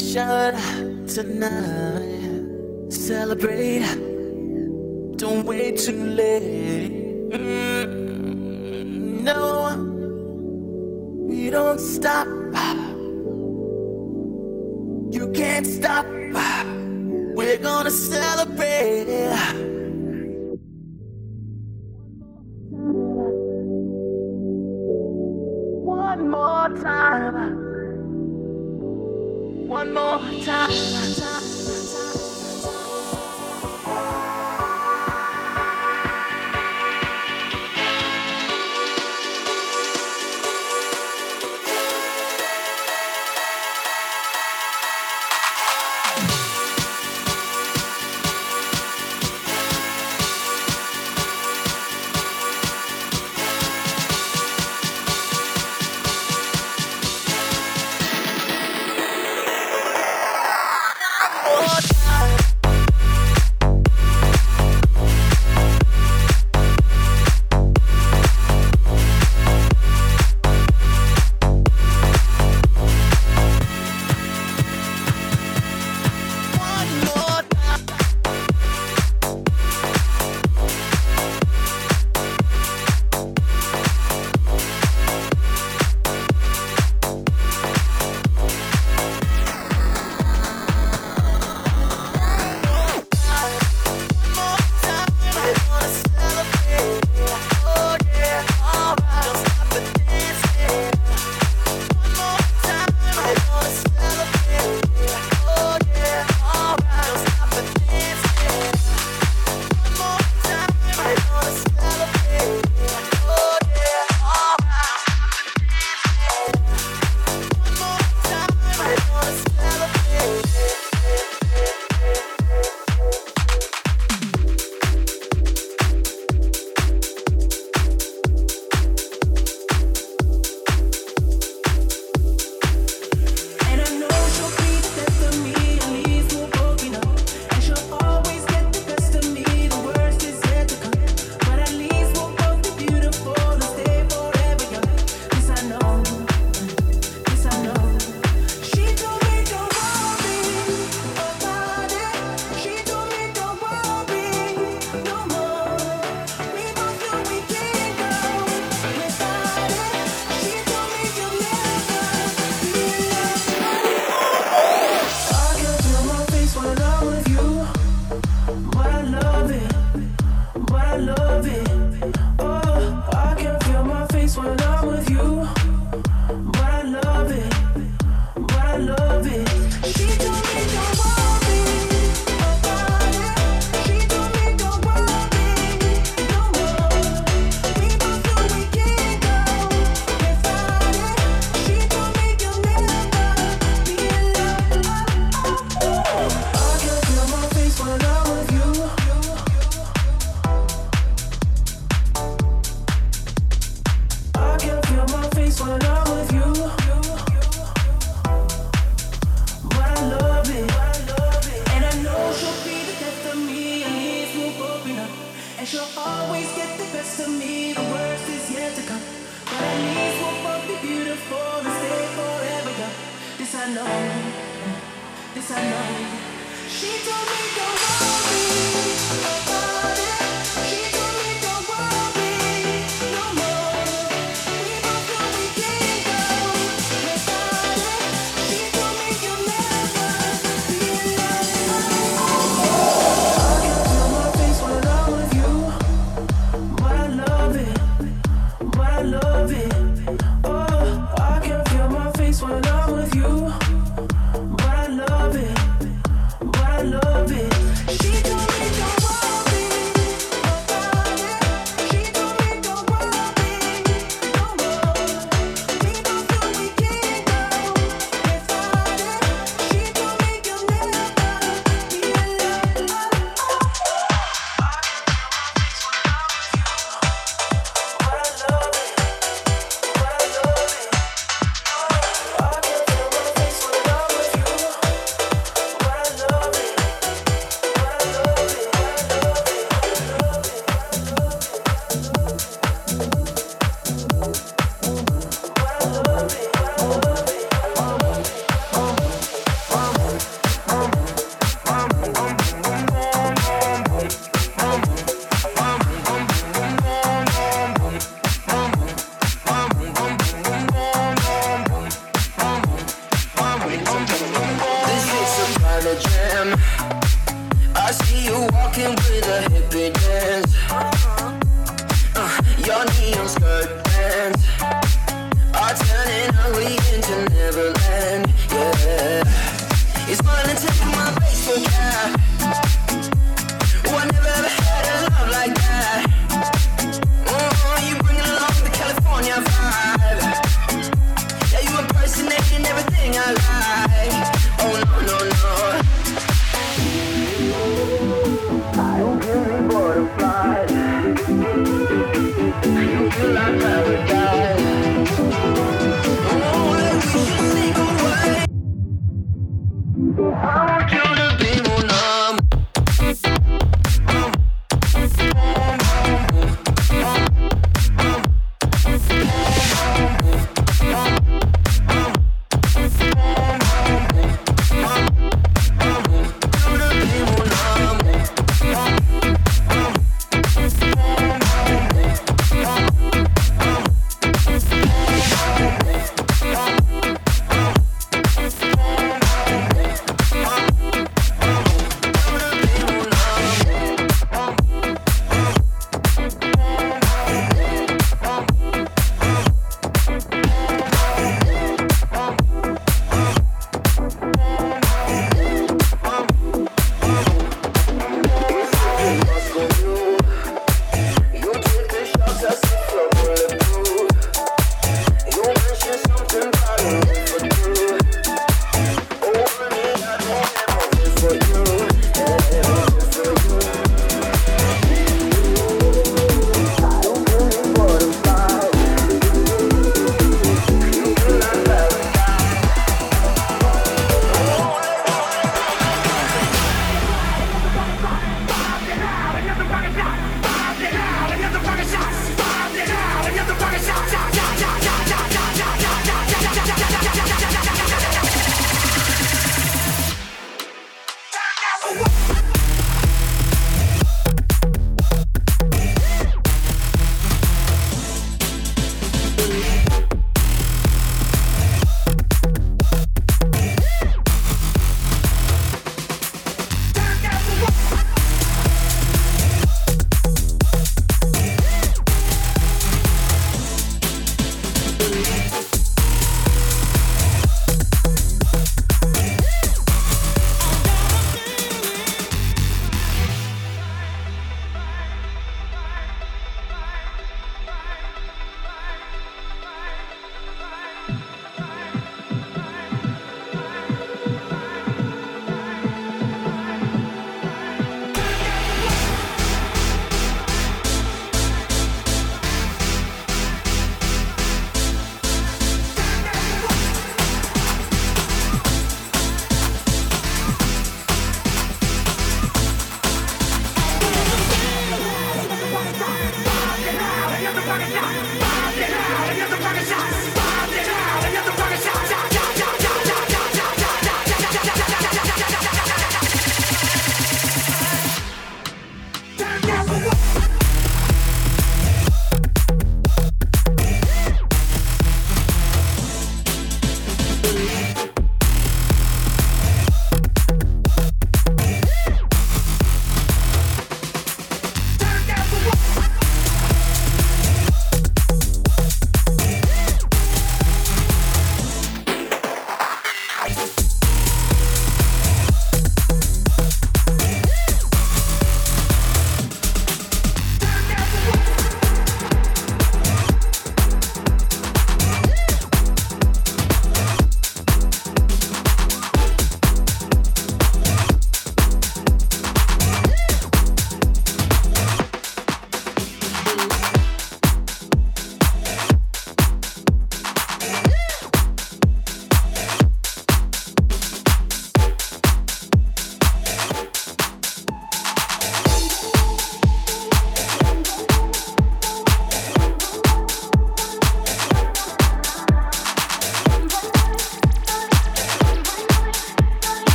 celebration tonight. Celebrate, don't wait too late. Mm, no, we don't stop. You can't stop. We're gonna celebrate.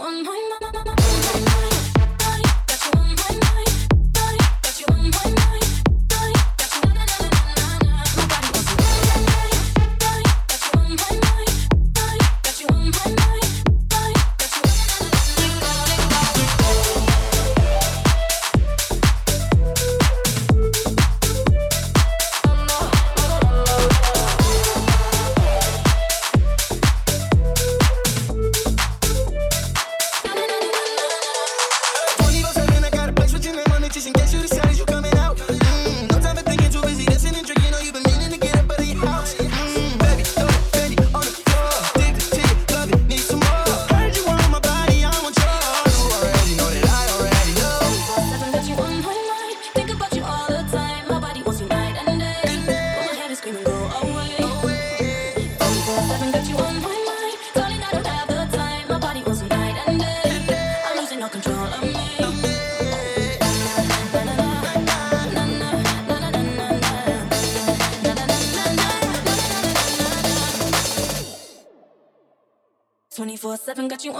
On my mind.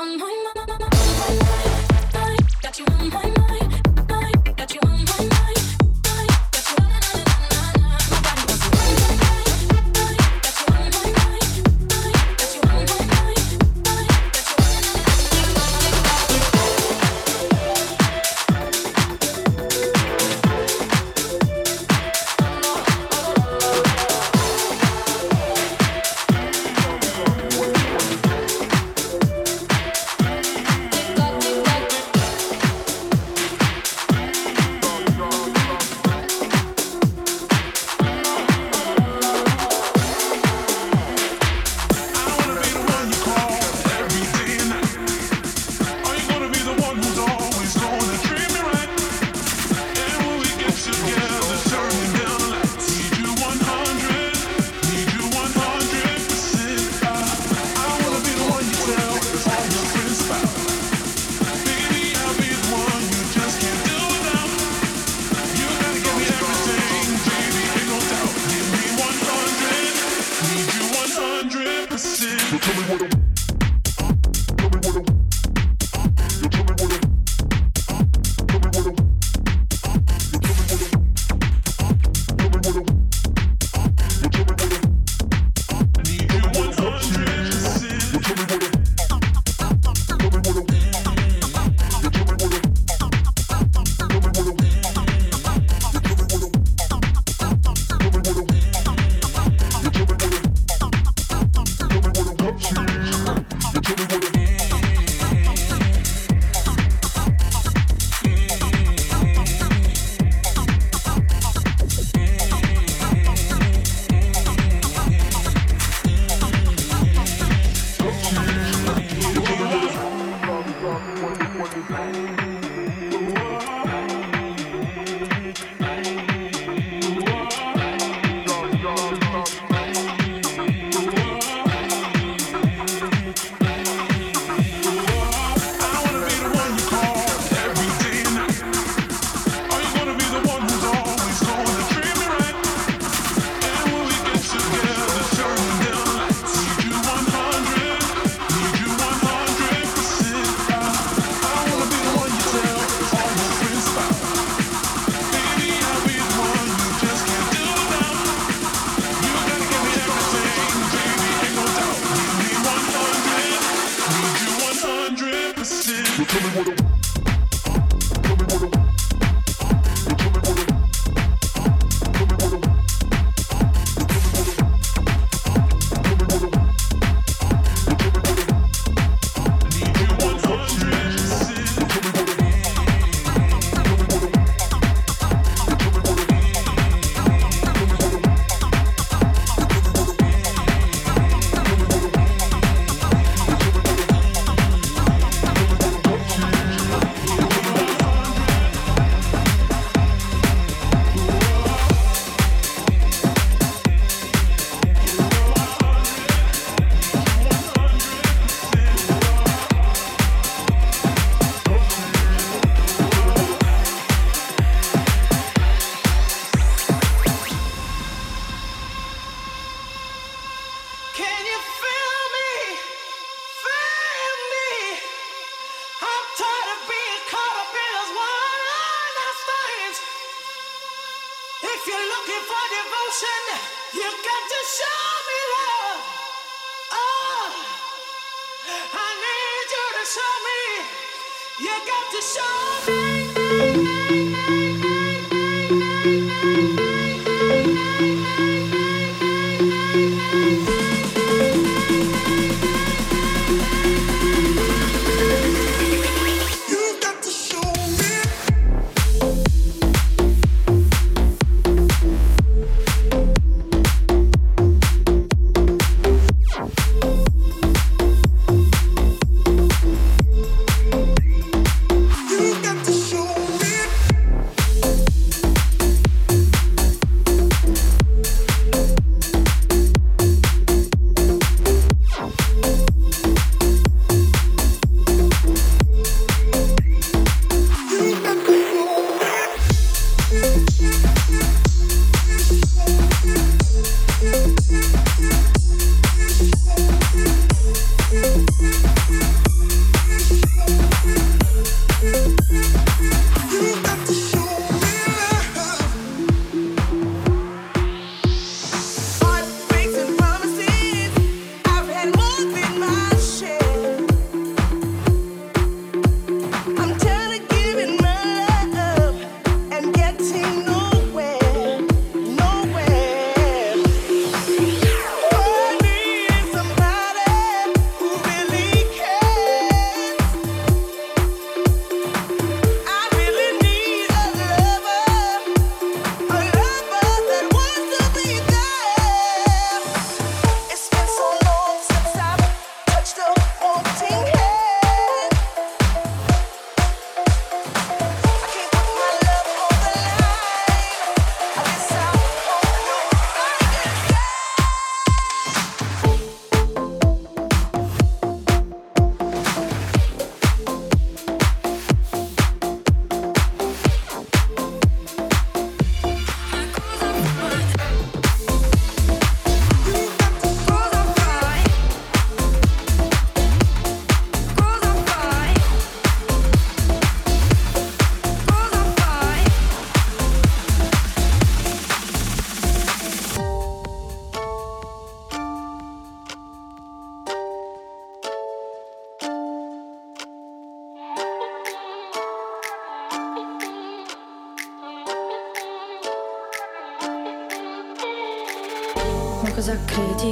on my mind. show me.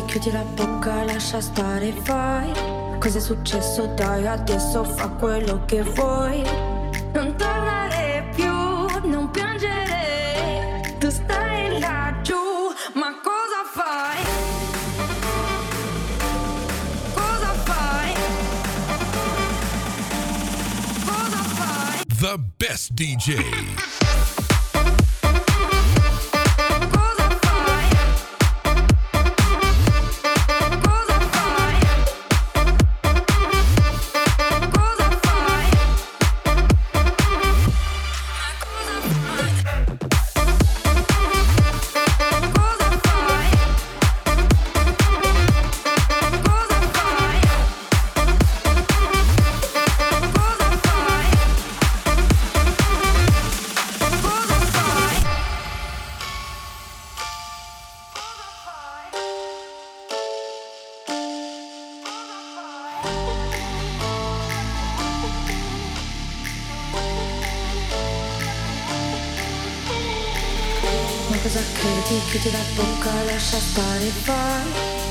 Chiudi la bocca, lascia stare, fai. Cos'è successo? Dai, adesso fa quello che vuoi. Non tornare più, non piangere. Tu stai laggiù, ma cosa fai? Cosa fai? Cosa fai? The best DJ.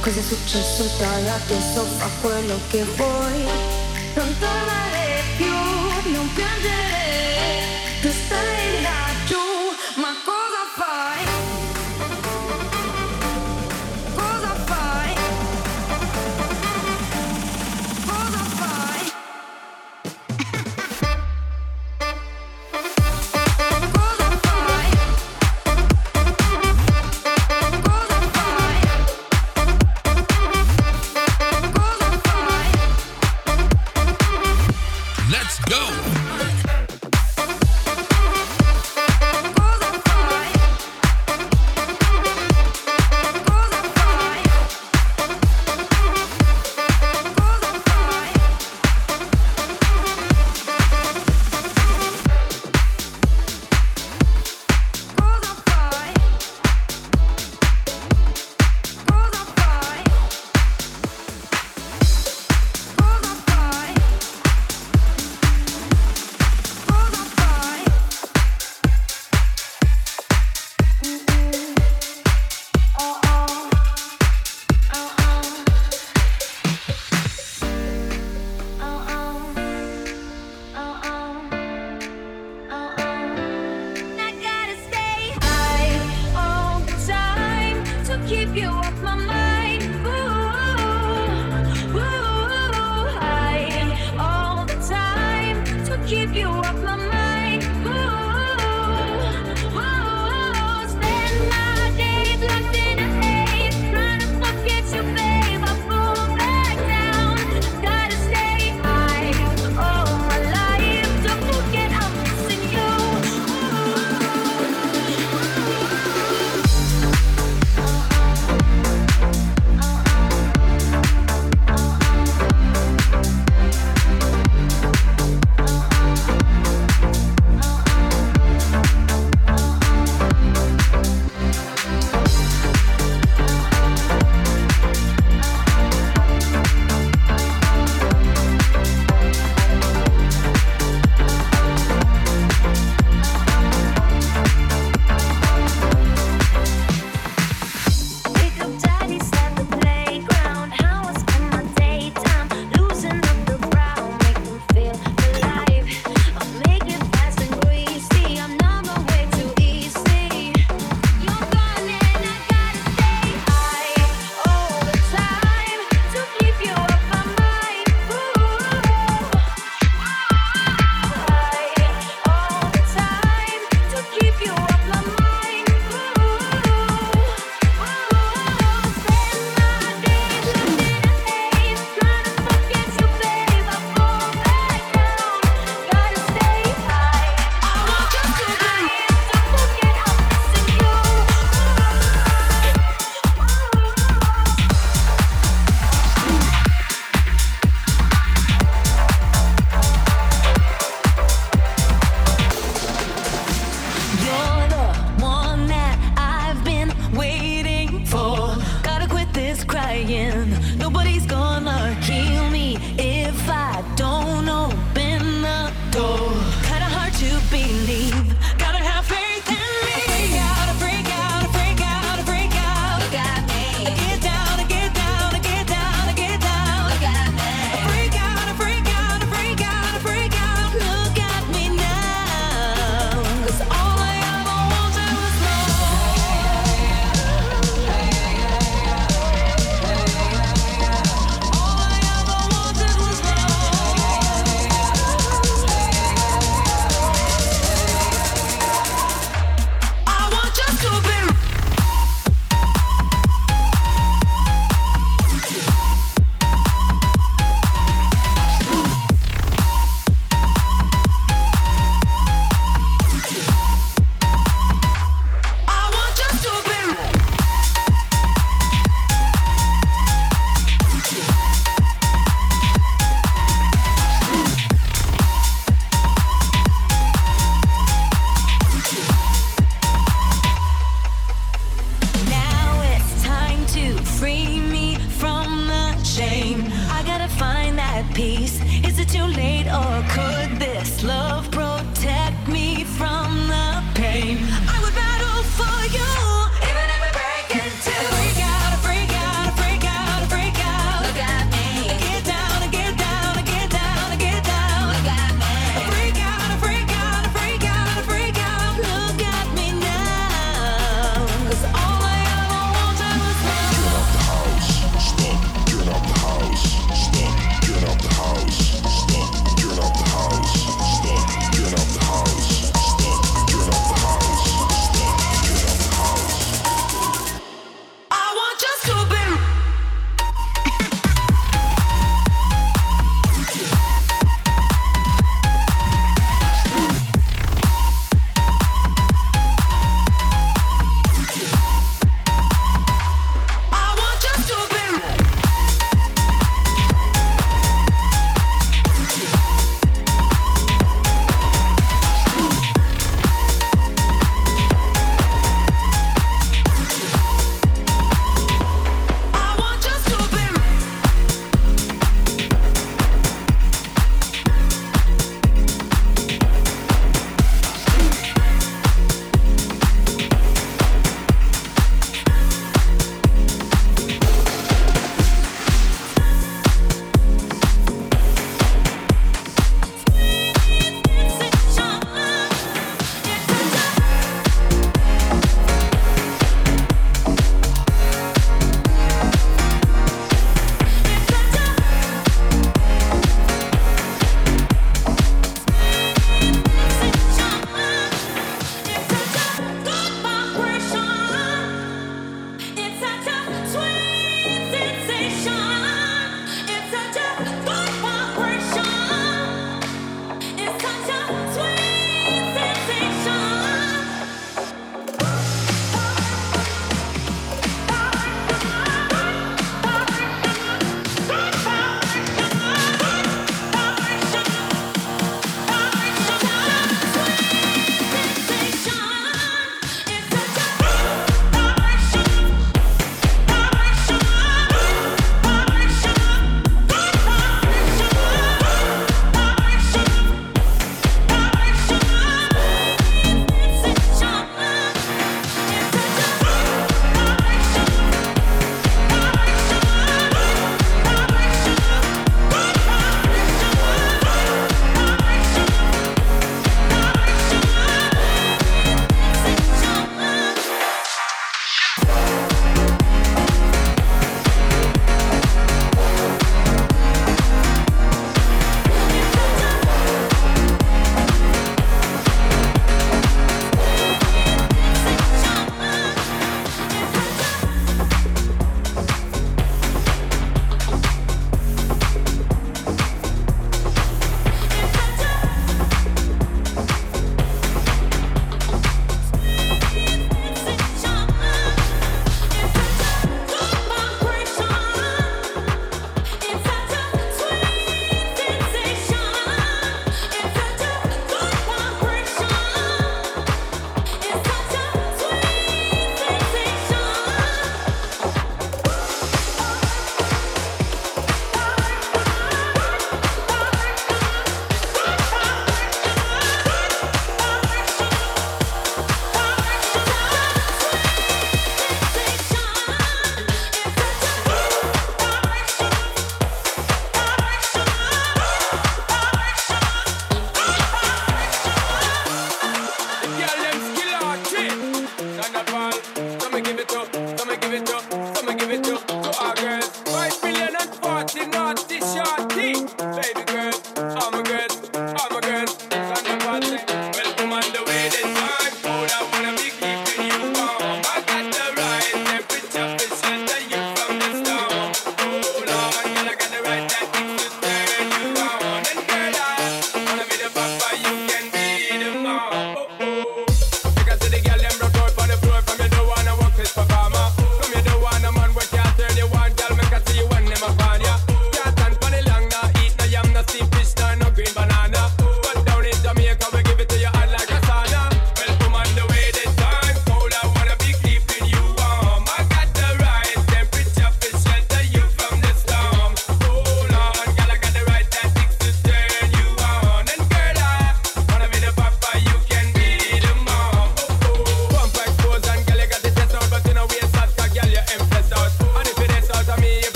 Cos'è successo? Dai, adesso fa quello che vuoi. Non tornare più, non piangere. Tu stai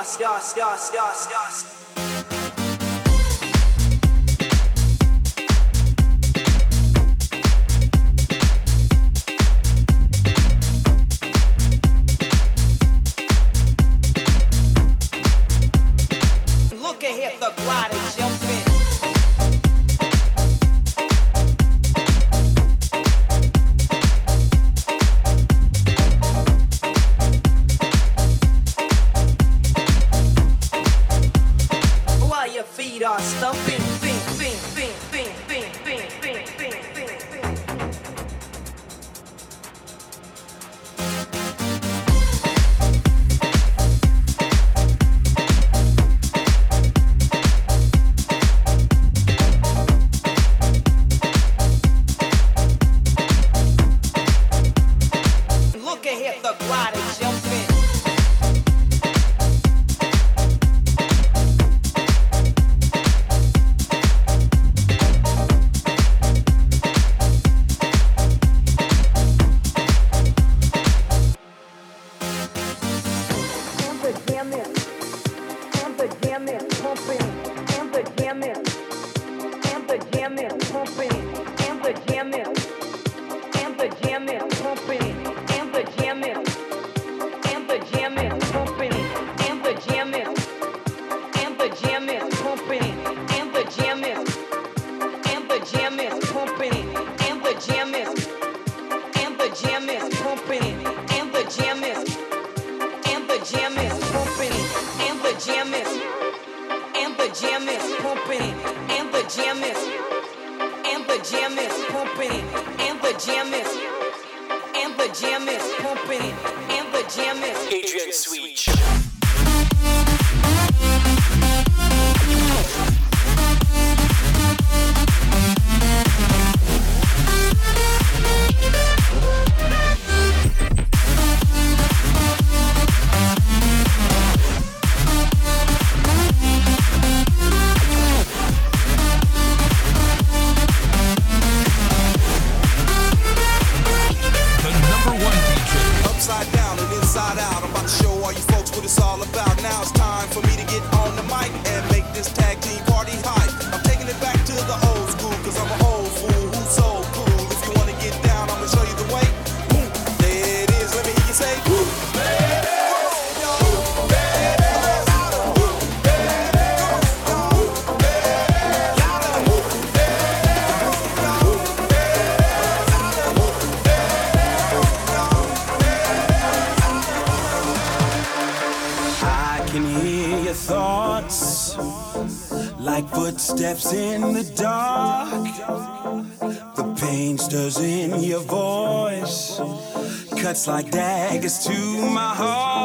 dust, dust, dust, dust, dust. just like daggers to my heart.